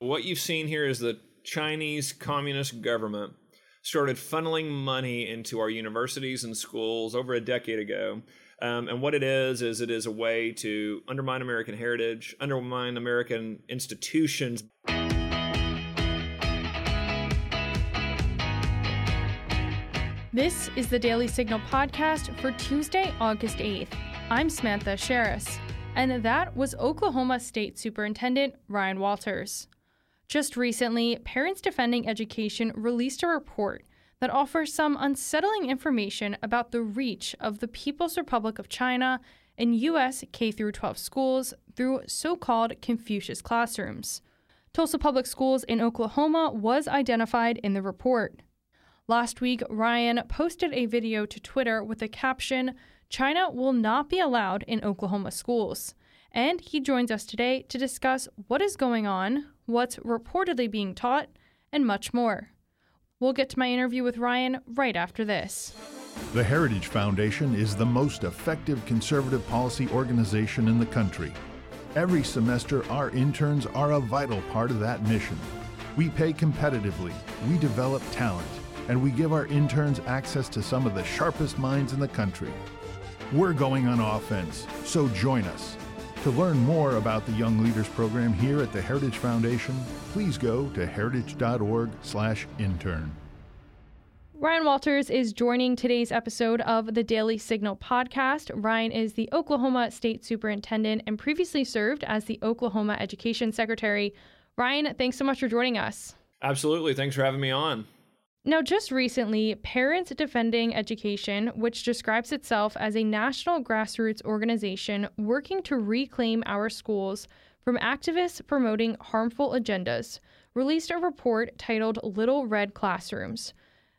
What you've seen here is the Chinese Communist government started funneling money into our universities and schools over a decade ago. Um, and what it is, is it is a way to undermine American heritage, undermine American institutions. This is the Daily Signal podcast for Tuesday, August 8th. I'm Samantha Aschieris, and that was Oklahoma State Superintendent Ryan Walters. Just recently, Parents Defending Education released a report that offers some unsettling information about the reach of the People's Republic of China in U.S. K 12 schools through so called Confucius classrooms. Tulsa Public Schools in Oklahoma was identified in the report. Last week, Ryan posted a video to Twitter with the caption China will not be allowed in Oklahoma schools. And he joins us today to discuss what is going on, what's reportedly being taught, and much more. We'll get to my interview with Ryan right after this. The Heritage Foundation is the most effective conservative policy organization in the country. Every semester, our interns are a vital part of that mission. We pay competitively, we develop talent, and we give our interns access to some of the sharpest minds in the country. We're going on offense, so join us. To learn more about the Young Leaders Program here at the Heritage Foundation, please go to heritage.org/intern. Ryan Walters is joining today's episode of the Daily Signal podcast. Ryan is the Oklahoma State Superintendent and previously served as the Oklahoma Education Secretary. Ryan, thanks so much for joining us. Absolutely. Thanks for having me on. Now, just recently, Parents Defending Education, which describes itself as a national grassroots organization working to reclaim our schools from activists promoting harmful agendas, released a report titled Little Red Classrooms.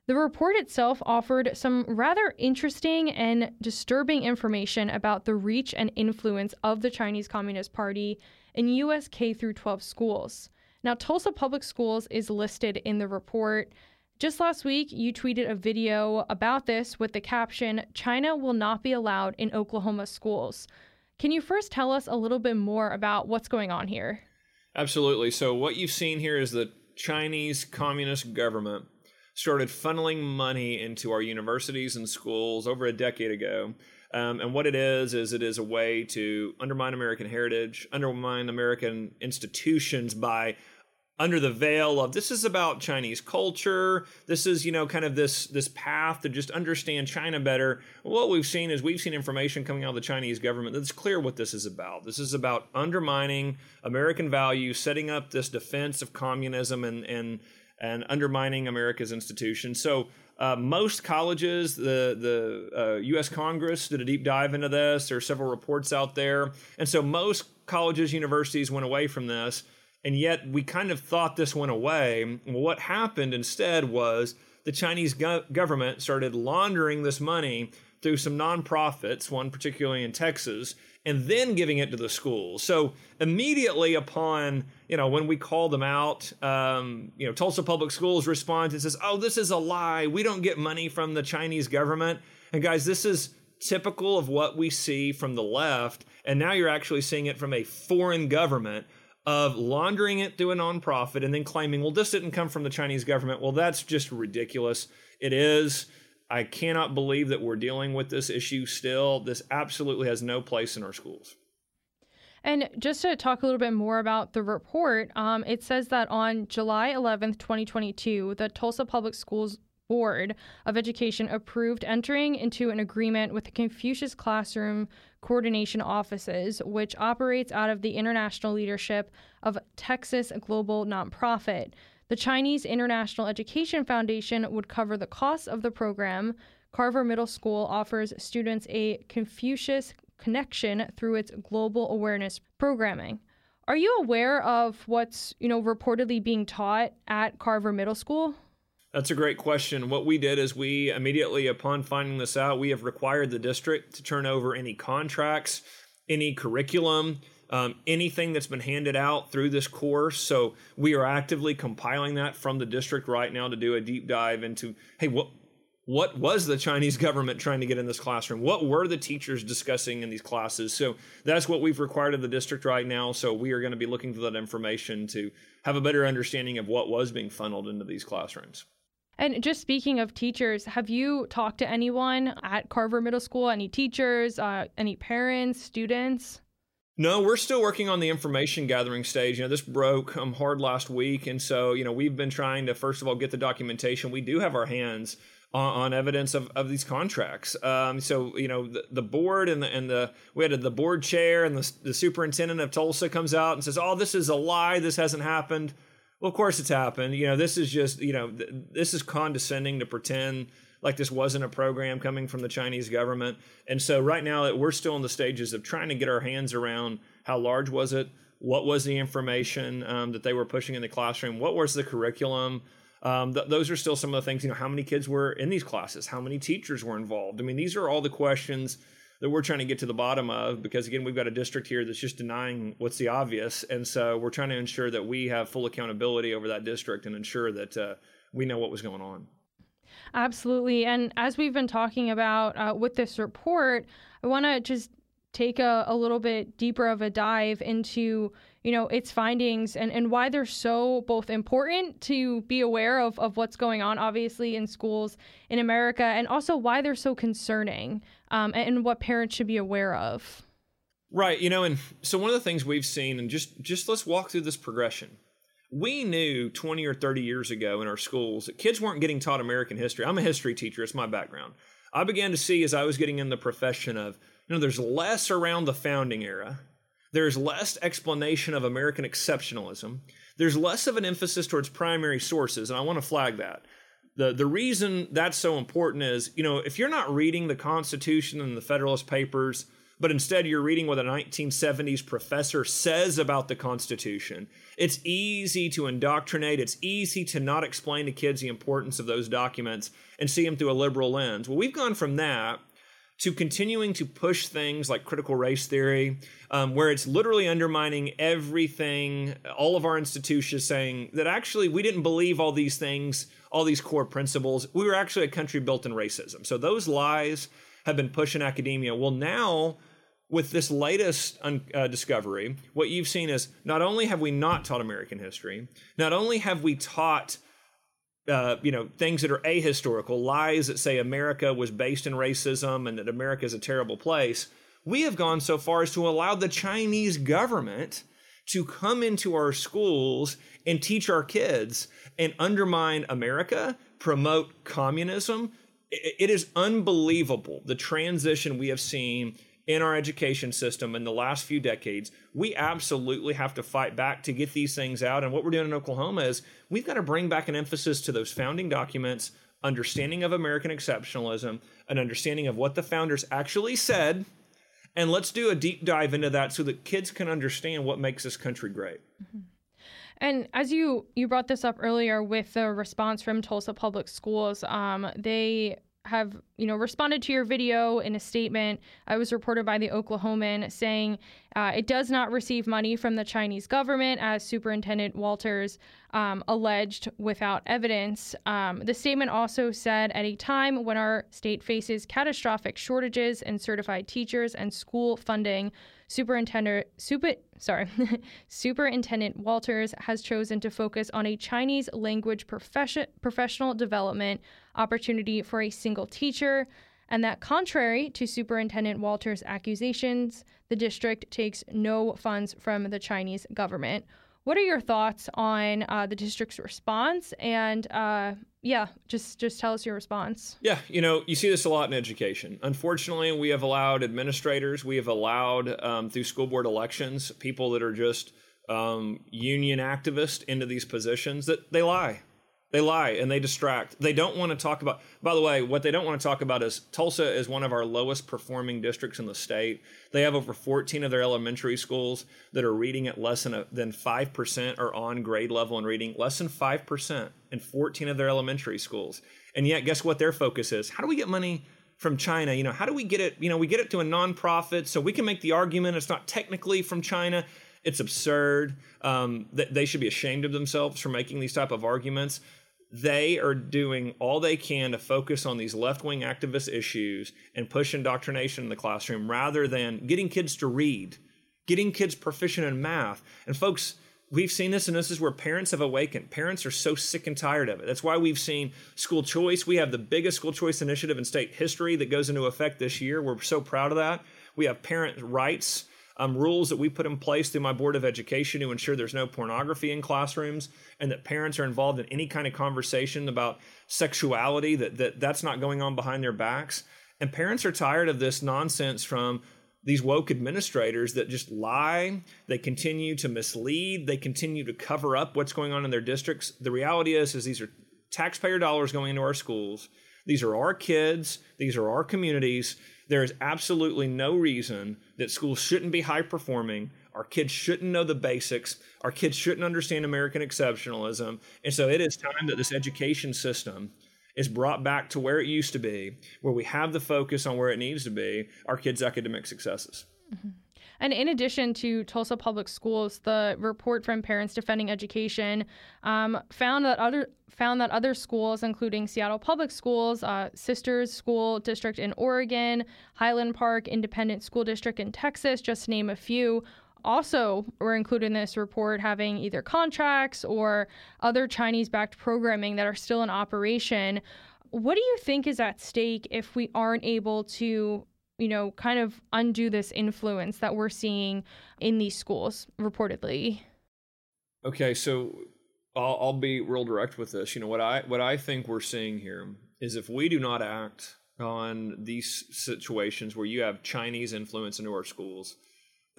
The report itself offered some rather interesting and disturbing information about the reach and influence of the Chinese Communist Party in U.S. K 12 schools. Now, Tulsa Public Schools is listed in the report. Just last week, you tweeted a video about this with the caption China will not be allowed in Oklahoma schools. Can you first tell us a little bit more about what's going on here? Absolutely. So, what you've seen here is the Chinese Communist government started funneling money into our universities and schools over a decade ago. Um, and what it is, is it is a way to undermine American heritage, undermine American institutions by under the veil of this is about Chinese culture. This is, you know, kind of this this path to just understand China better. What we've seen is we've seen information coming out of the Chinese government that's clear what this is about. This is about undermining American values, setting up this defense of communism and and and undermining America's institutions. So uh, most colleges, the the uh, U.S. Congress did a deep dive into this. There are several reports out there, and so most colleges, universities went away from this and yet we kind of thought this went away. What happened instead was the Chinese go- government started laundering this money through some nonprofits, one particularly in Texas, and then giving it to the schools. So immediately upon, you know, when we called them out, um, you know, Tulsa Public Schools responds and says, "Oh, this is a lie. We don't get money from the Chinese government." And guys, this is typical of what we see from the left, and now you're actually seeing it from a foreign government of laundering it through a nonprofit and then claiming, well, this didn't come from the Chinese government. Well, that's just ridiculous. It is. I cannot believe that we're dealing with this issue still. This absolutely has no place in our schools. And just to talk a little bit more about the report, um, it says that on July 11th, 2022, the Tulsa Public Schools Board of Education approved entering into an agreement with the Confucius Classroom Coordination Offices, which operates out of the international leadership of Texas Global Nonprofit. The Chinese International Education Foundation would cover the costs of the program. Carver Middle School offers students a Confucius connection through its global awareness programming. Are you aware of what's, you know, reportedly being taught at Carver Middle School? That's a great question. What we did is we immediately, upon finding this out, we have required the district to turn over any contracts, any curriculum, um, anything that's been handed out through this course. So we are actively compiling that from the district right now to do a deep dive into hey, what what was the Chinese government trying to get in this classroom? What were the teachers discussing in these classes? So that's what we've required of the district right now. So we are going to be looking for that information to have a better understanding of what was being funneled into these classrooms. And just speaking of teachers, have you talked to anyone at Carver Middle School? Any teachers, uh, any parents, students? No, we're still working on the information gathering stage. You know, this broke um, hard last week, and so you know we've been trying to first of all get the documentation. We do have our hands on, evidence of, of these contracts. Um, so you know the, the board and the and the we had the board chair and the, the superintendent of Tulsa comes out and says, "Oh, this is a lie. This hasn't happened." Well, of course it's happened. You know, this is just you know th- this is condescending to pretend like this wasn't a program coming from the Chinese government. And so right now we're still in the stages of trying to get our hands around how large was it, what was the information um, that they were pushing in the classroom, what was the curriculum. Um, th- those are still some of the things, you know, how many kids were in these classes, how many teachers were involved. I mean, these are all the questions that we're trying to get to the bottom of because again we've got a district here that's just denying what's the obvious. And so we're trying to ensure that we have full accountability over that district and ensure that uh, we know what was going on. Absolutely. And as we've been talking about uh, with this report i want to just take a, a little bit deeper of a dive into you know its findings and, and why they're so both important to be aware of, of what's going on obviously in schools in america and also why they're so concerning um, and what parents should be aware of right you know and so one of the things we've seen and just just let's walk through this progression we knew 20 or 30 years ago in our schools that kids weren't getting taught american history i'm a history teacher it's my background i began to see as i was getting in the profession of you know there's less around the founding era there's less explanation of American exceptionalism. There's less of an emphasis towards primary sources, and I want to flag that. The, the reason that's so important is, you know, if you're not reading the Constitution and the Federalist Papers, but instead you're reading what a 1970s professor says about the Constitution, it's easy to indoctrinate. It's easy to not explain to kids the importance of those documents and see them through a liberal lens. Well, we've gone from that to continuing to push things like critical race theory, um, where it's literally undermining everything, all of our institutions saying that actually we didn't believe all these things, all these core principles. We were actually a country built in racism. So those lies have been pushed in academia. Well, now with this latest uh, discovery, what you've seen is not only have we not taught American history, not only have we taught uh, you know things that are ahistorical, lies that say America was based in racism and that America is a terrible place. We have gone so far as to allow the Chinese government to come into our schools and teach our kids and undermine America, promote communism. It is unbelievable the transition we have seen in our education system in the last few decades. We absolutely have to fight back to get these things out. And what we're doing in Oklahoma is we've got to bring back an emphasis to those founding documents, understanding of American exceptionalism, an understanding of what the founders actually said. And let's do a deep dive into that so that kids can understand what makes this country great. Mm-hmm. And as you you brought this up earlier with the response from Tulsa Public Schools, um, they have you know responded to your video in a statement. I was reported by the Oklahoman saying uh, it does not receive money from the Chinese government, as Superintendent Walters um, alleged without evidence. Um, the statement also said at a time when our state faces catastrophic shortages in certified teachers and school funding, Superintendent Super, sorry, Superintendent Walters has chosen to focus on a Chinese language profession, professional development opportunity for a single teacher. And that, contrary to Superintendent Walters' accusations, the district takes no funds from the Chinese government. What are your thoughts on uh, the district's response? And uh, yeah, just just tell us your response. Yeah, you know, you see this a lot in education. Unfortunately, we have allowed administrators, we have allowed um, through school board elections, people that are just um, union activists into these positions that they lie. They lie and they distract. They don't want to talk about, by the way, what they don't want to talk about is Tulsa is one of our lowest performing districts in the state. They have over 14 of their elementary schools that are reading at less than, a, than 5% or on grade level in reading, less than 5% in 14 of their elementary schools. And yet, guess what their focus is? How do we get money from China? You know, how do we get it? You know, we get it to a nonprofit so we can make the argument it's not technically from China. It's absurd. Um, they should be ashamed of themselves for making these type of arguments they are doing all they can to focus on these left wing activist issues and push indoctrination in the classroom rather than getting kids to read, getting kids proficient in math. And folks, we've seen this, and this is where parents have awakened. Parents are so sick and tired of it. That's why we've seen school choice. We have the biggest school choice initiative in state history that goes into effect this year. We're so proud of that. We have parent rights um, rules that we put in place through my board of education to ensure there's no pornography in classrooms and that parents are involved in any kind of conversation about sexuality that, that that's not going on behind their backs. And parents are tired of this nonsense from these woke administrators that just lie they continue to mislead they continue to cover up what's going on in their districts. The reality is is these are taxpayer dollars going into our schools. These are our kids. These are our communities there is absolutely no reason that schools shouldn't be high performing. Our kids shouldn't know the basics. Our kids shouldn't understand American exceptionalism. And so it is time that this education system is brought back to where it used to be, where we have the focus on where it needs to be our kids' academic successes. Mm-hmm. And in addition to Tulsa Public Schools, the report from Parents Defending Education um, found that other found that other schools, including Seattle Public Schools, uh, Sisters School District in Oregon, Highland Park Independent School District in Texas, just to name a few, also were included in this report having either contracts or other Chinese backed programming that are still in operation. What do you think is at stake if we aren't able to you know, kind of undo this influence that we're seeing in these schools reportedly? Okay, so I'll, I'll be real direct with this. You know what I what I think we're seeing here is if we do not act on these situations where you have Chinese influence into our schools,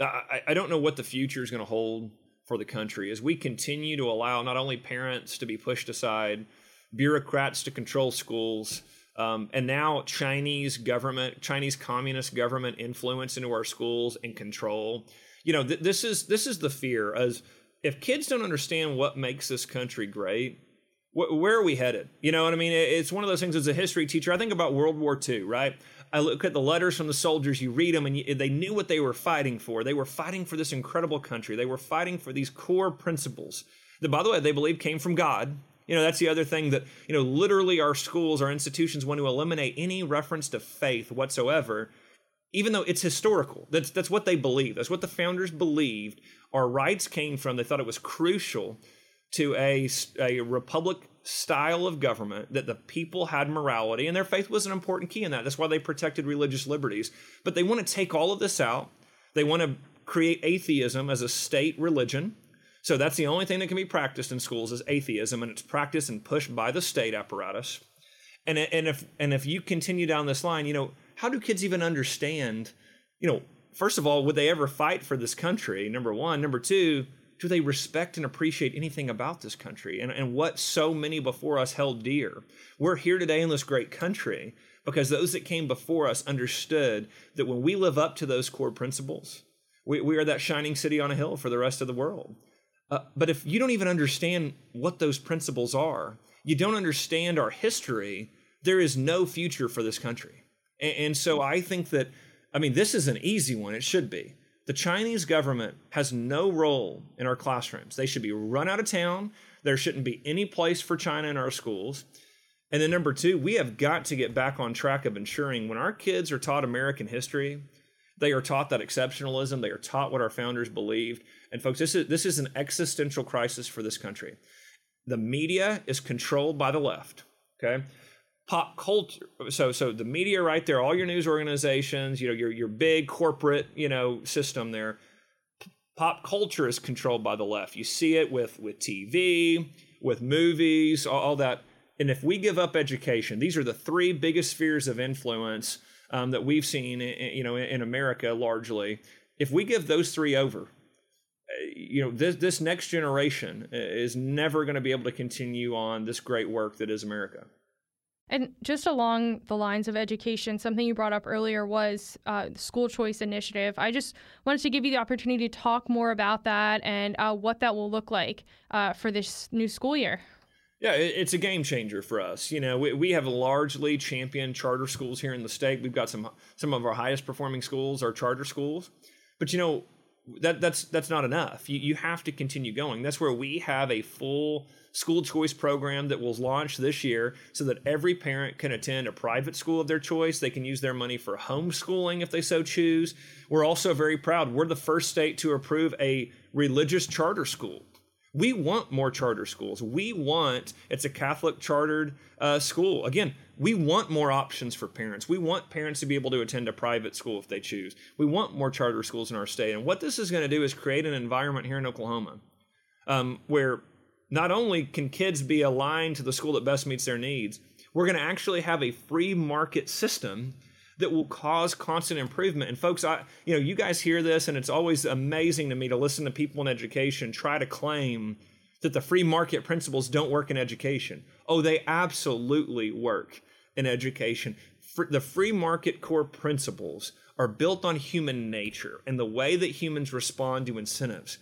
I, I don't know what the future is going to hold for the country as we continue to allow not only parents to be pushed aside, bureaucrats to control schools, um, and now Chinese government, Chinese communist government influence into our schools and control. You know, th- this is this is the fear as if kids don't understand what makes this country great, wh- where are we headed? You know what I mean? It's one of those things as a history teacher. I think about World War II, right? I look at the letters from the soldiers, you read them, and you, they knew what they were fighting for. They were fighting for this incredible country. They were fighting for these core principles that, by the way, they believed came from God you know, that's the other thing that, you know, literally our schools, our institutions want to eliminate any reference to faith whatsoever, even though it's historical. That's that's what they believe. That's what the founders believed. Our rights came from. They thought it was crucial to a, a republic style of government that the people had morality and their faith was an important key in that. That's why they protected religious liberties. But they want to take all of this out. They want to create atheism as a state religion so that's the only thing that can be practiced in schools is atheism, and it's practiced and pushed by the state apparatus. And and if and if you continue down this line, you know, how do kids even understand? You know, first of all, would they ever fight for this country? Number one, number two, do they respect and appreciate anything about this country and, and what so many before us held dear? We're here today in this great country because those that came before us understood that when we live up to those core principles, we, we are that shining city on a hill for the rest of the world. Uh, but if you don't even understand what those principles are, you don't understand our history, there is no future for this country. And, and so I think that, I mean, this is an easy one. It should be. The Chinese government has no role in our classrooms. They should be run out of town. There shouldn't be any place for China in our schools. And then, number two, we have got to get back on track of ensuring when our kids are taught American history, they are taught that exceptionalism, they are taught what our founders believed, and folks, this is this is an existential crisis for this country. The media is controlled by the left. Okay. Pop culture. So so the media right there, all your news organizations, you know, your your big corporate, you know, system there. Pop culture is controlled by the left. You see it with with TV, with movies, all, all that. And if we give up education, these are the three biggest spheres of influence um, that we've seen, you know, in America largely. If we give those three over, you know this this next generation is never going to be able to continue on this great work that is America. And just along the lines of education, something you brought up earlier was uh, the school choice initiative. I just wanted to give you the opportunity to talk more about that and uh, what that will look like uh, for this new school year. Yeah, it's a game changer for us. You know, we, we have largely championed charter schools here in the state. We've got some some of our highest performing schools are charter schools. But you know, that that's that's not enough. You you have to continue going. That's where we have a full school choice program that will launch this year so that every parent can attend a private school of their choice. They can use their money for homeschooling if they so choose. We're also very proud. We're the first state to approve a religious charter school. We want more charter schools. We want, it's a Catholic chartered uh, school. Again, we want more options for parents. We want parents to be able to attend a private school if they choose. We want more charter schools in our state. And what this is going to do is create an environment here in Oklahoma um, where not only can kids be aligned to the school that best meets their needs, we're going to actually have a free market system that will cause constant improvement. And folks, I you know, you guys hear this and it's always amazing to me to listen to people in education try to claim that the free market principles don't work in education. Oh, they absolutely work in education. The free market core principles are built on human nature and the way that humans respond to incentives.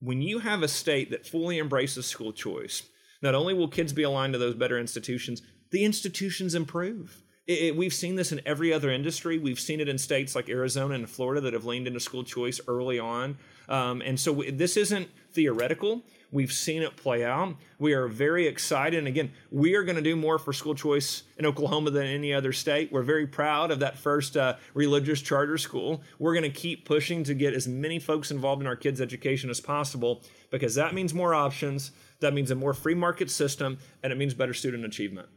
When you have a state that fully embraces school choice, not only will kids be aligned to those better institutions, the institutions improve. It, it, we've seen this in every other industry. We've seen it in states like Arizona and Florida that have leaned into school choice early on. Um, and so w- this isn't theoretical. We've seen it play out. We are very excited. And again, we are going to do more for school choice in Oklahoma than any other state. We're very proud of that first uh, religious charter school. We're going to keep pushing to get as many folks involved in our kids' education as possible because that means more options, that means a more free market system, and it means better student achievement.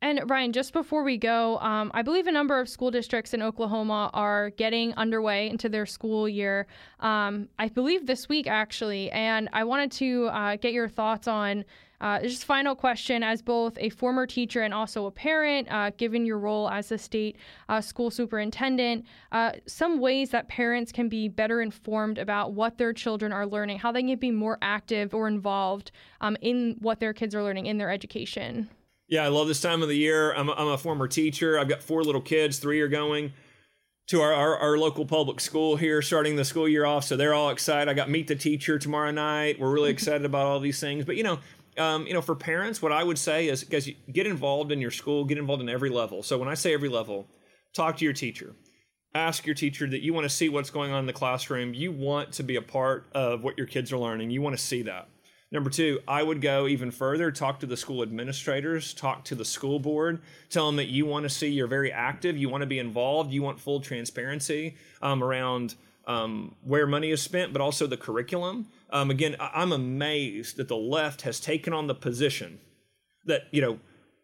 And Ryan, just before we go, um, I believe a number of school districts in Oklahoma are getting underway into their school year. Um, I believe this week, actually. And I wanted to uh, get your thoughts on uh, just final question as both a former teacher and also a parent, uh, given your role as a state uh, school superintendent, uh, some ways that parents can be better informed about what their children are learning, how they can be more active or involved um, in what their kids are learning in their education. Yeah, I love this time of the year. I'm a, I'm a former teacher. I've got four little kids, three are going to our, our, our, local public school here, starting the school year off. So they're all excited. I got meet the teacher tomorrow night. We're really excited about all these things. But you know, um, you know, for parents, what I would say is, guys, get involved in your school, get involved in every level. So when I say every level, talk to your teacher. Ask your teacher that you want to see what's going on in the classroom. You want to be a part of what your kids are learning. You want to see that. Number two, I would go even further, talk to the school administrators, talk to the school board, tell them that you want to see you're very active, you want to be involved, you want full transparency um, around um, where money is spent, but also the curriculum. Um, again, I'm amazed that the left has taken on the position that, you know,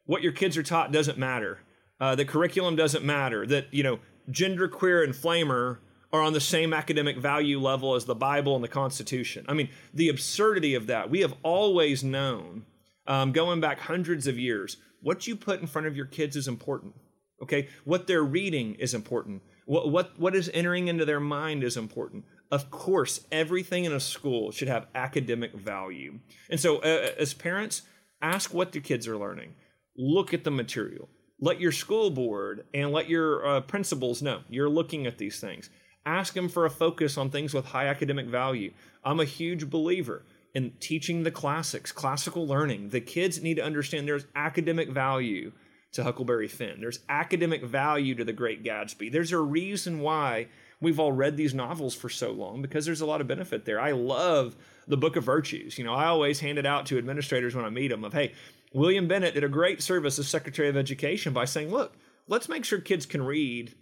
what your kids are taught doesn't matter, uh, the curriculum doesn't matter, that, you know, gender queer and flamer are on the same academic value level as the Bible and the Constitution. I mean, the absurdity of that. We have always known, um, going back hundreds of years, what you put in front of your kids is important. Okay, what they're reading is important. What what what is entering into their mind is important. Of course, everything in a school should have academic value. And so, uh, as parents, ask what the kids are learning. Look at the material. Let your school board and let your uh, principals know you're looking at these things Ask them for a focus on things with high academic value. I'm a huge believer in teaching the classics, classical learning. The kids need to understand there's academic value to Huckleberry Finn. There's academic value to The Great Gatsby. There's a reason why we've all read these novels for so long because there's a lot of benefit there. I love the Book of Virtues. You know, I always hand it out to administrators when I meet them of, hey, William Bennett did a great service as Secretary of Education by saying, look, let's make sure kids can read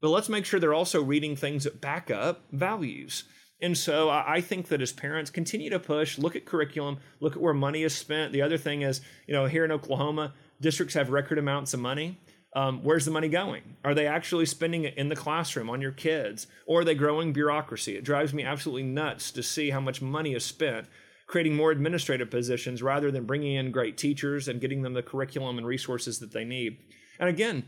but let's make sure they're also reading things that back up values. And so I think that as parents continue to push, look at curriculum, look at where money is spent. The other thing is, you know, here in Oklahoma, districts have record amounts of money. Um, where's the money going? Are they actually spending it in the classroom on your kids? Or are they growing bureaucracy? It drives me absolutely nuts to see how much money is spent creating more administrative positions rather than bringing in great teachers and getting them the curriculum and resources that they need. And again,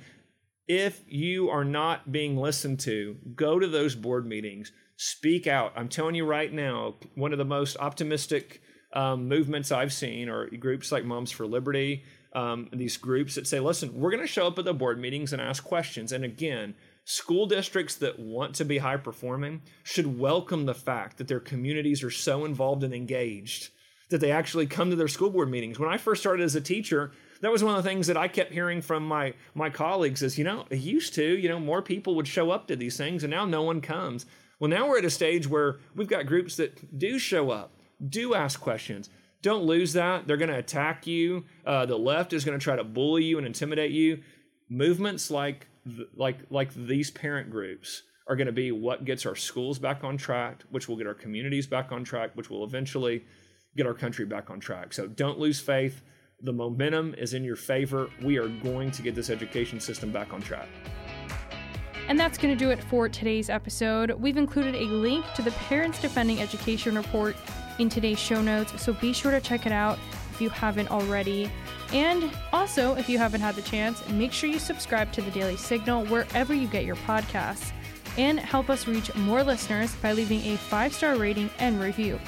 if you are not being listened to, go to those board meetings, speak out. I'm telling you right now, one of the most optimistic um, movements I've seen are groups like Moms for Liberty, um, these groups that say, listen, we're going to show up at the board meetings and ask questions. And again, school districts that want to be high performing should welcome the fact that their communities are so involved and engaged that they actually come to their school board meetings. When I first started as a teacher, that was one of the things that I kept hearing from my my colleagues is, you know, it used to, you know, more people would show up to these things and now no one comes. Well, now we're at a stage where we've got groups that do show up, do ask questions. Don't lose that. They're going to attack you. Uh, the left is going to try to bully you and intimidate you. Movements like like like these parent groups are going to be what gets our schools back on track, which will get our communities back on track, which will eventually get our country back on track. So don't lose faith. The momentum is in your favor. We are going to get this education system back on track. And that's going to do it for today's episode. We've included a link to the Parents Defending Education report in today's show notes, so be sure to check it out if you haven't already. And also, if you haven't had the chance, make sure you subscribe to the Daily Signal wherever you get your podcasts and help us reach more listeners by leaving a five star rating and review.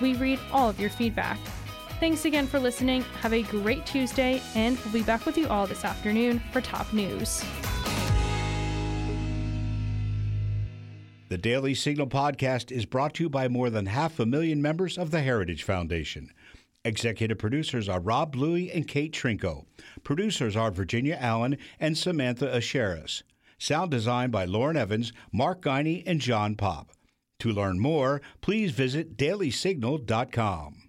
We read all of your feedback. Thanks again for listening. Have a great Tuesday, and we'll be back with you all this afternoon for top news. The Daily Signal podcast is brought to you by more than half a million members of the Heritage Foundation. Executive producers are Rob Bluey and Kate Trinko. Producers are Virginia Allen and Samantha Aschieris. Sound design by Lauren Evans, Mark Geiner, and John Popp. To learn more, please visit dailysignal.com.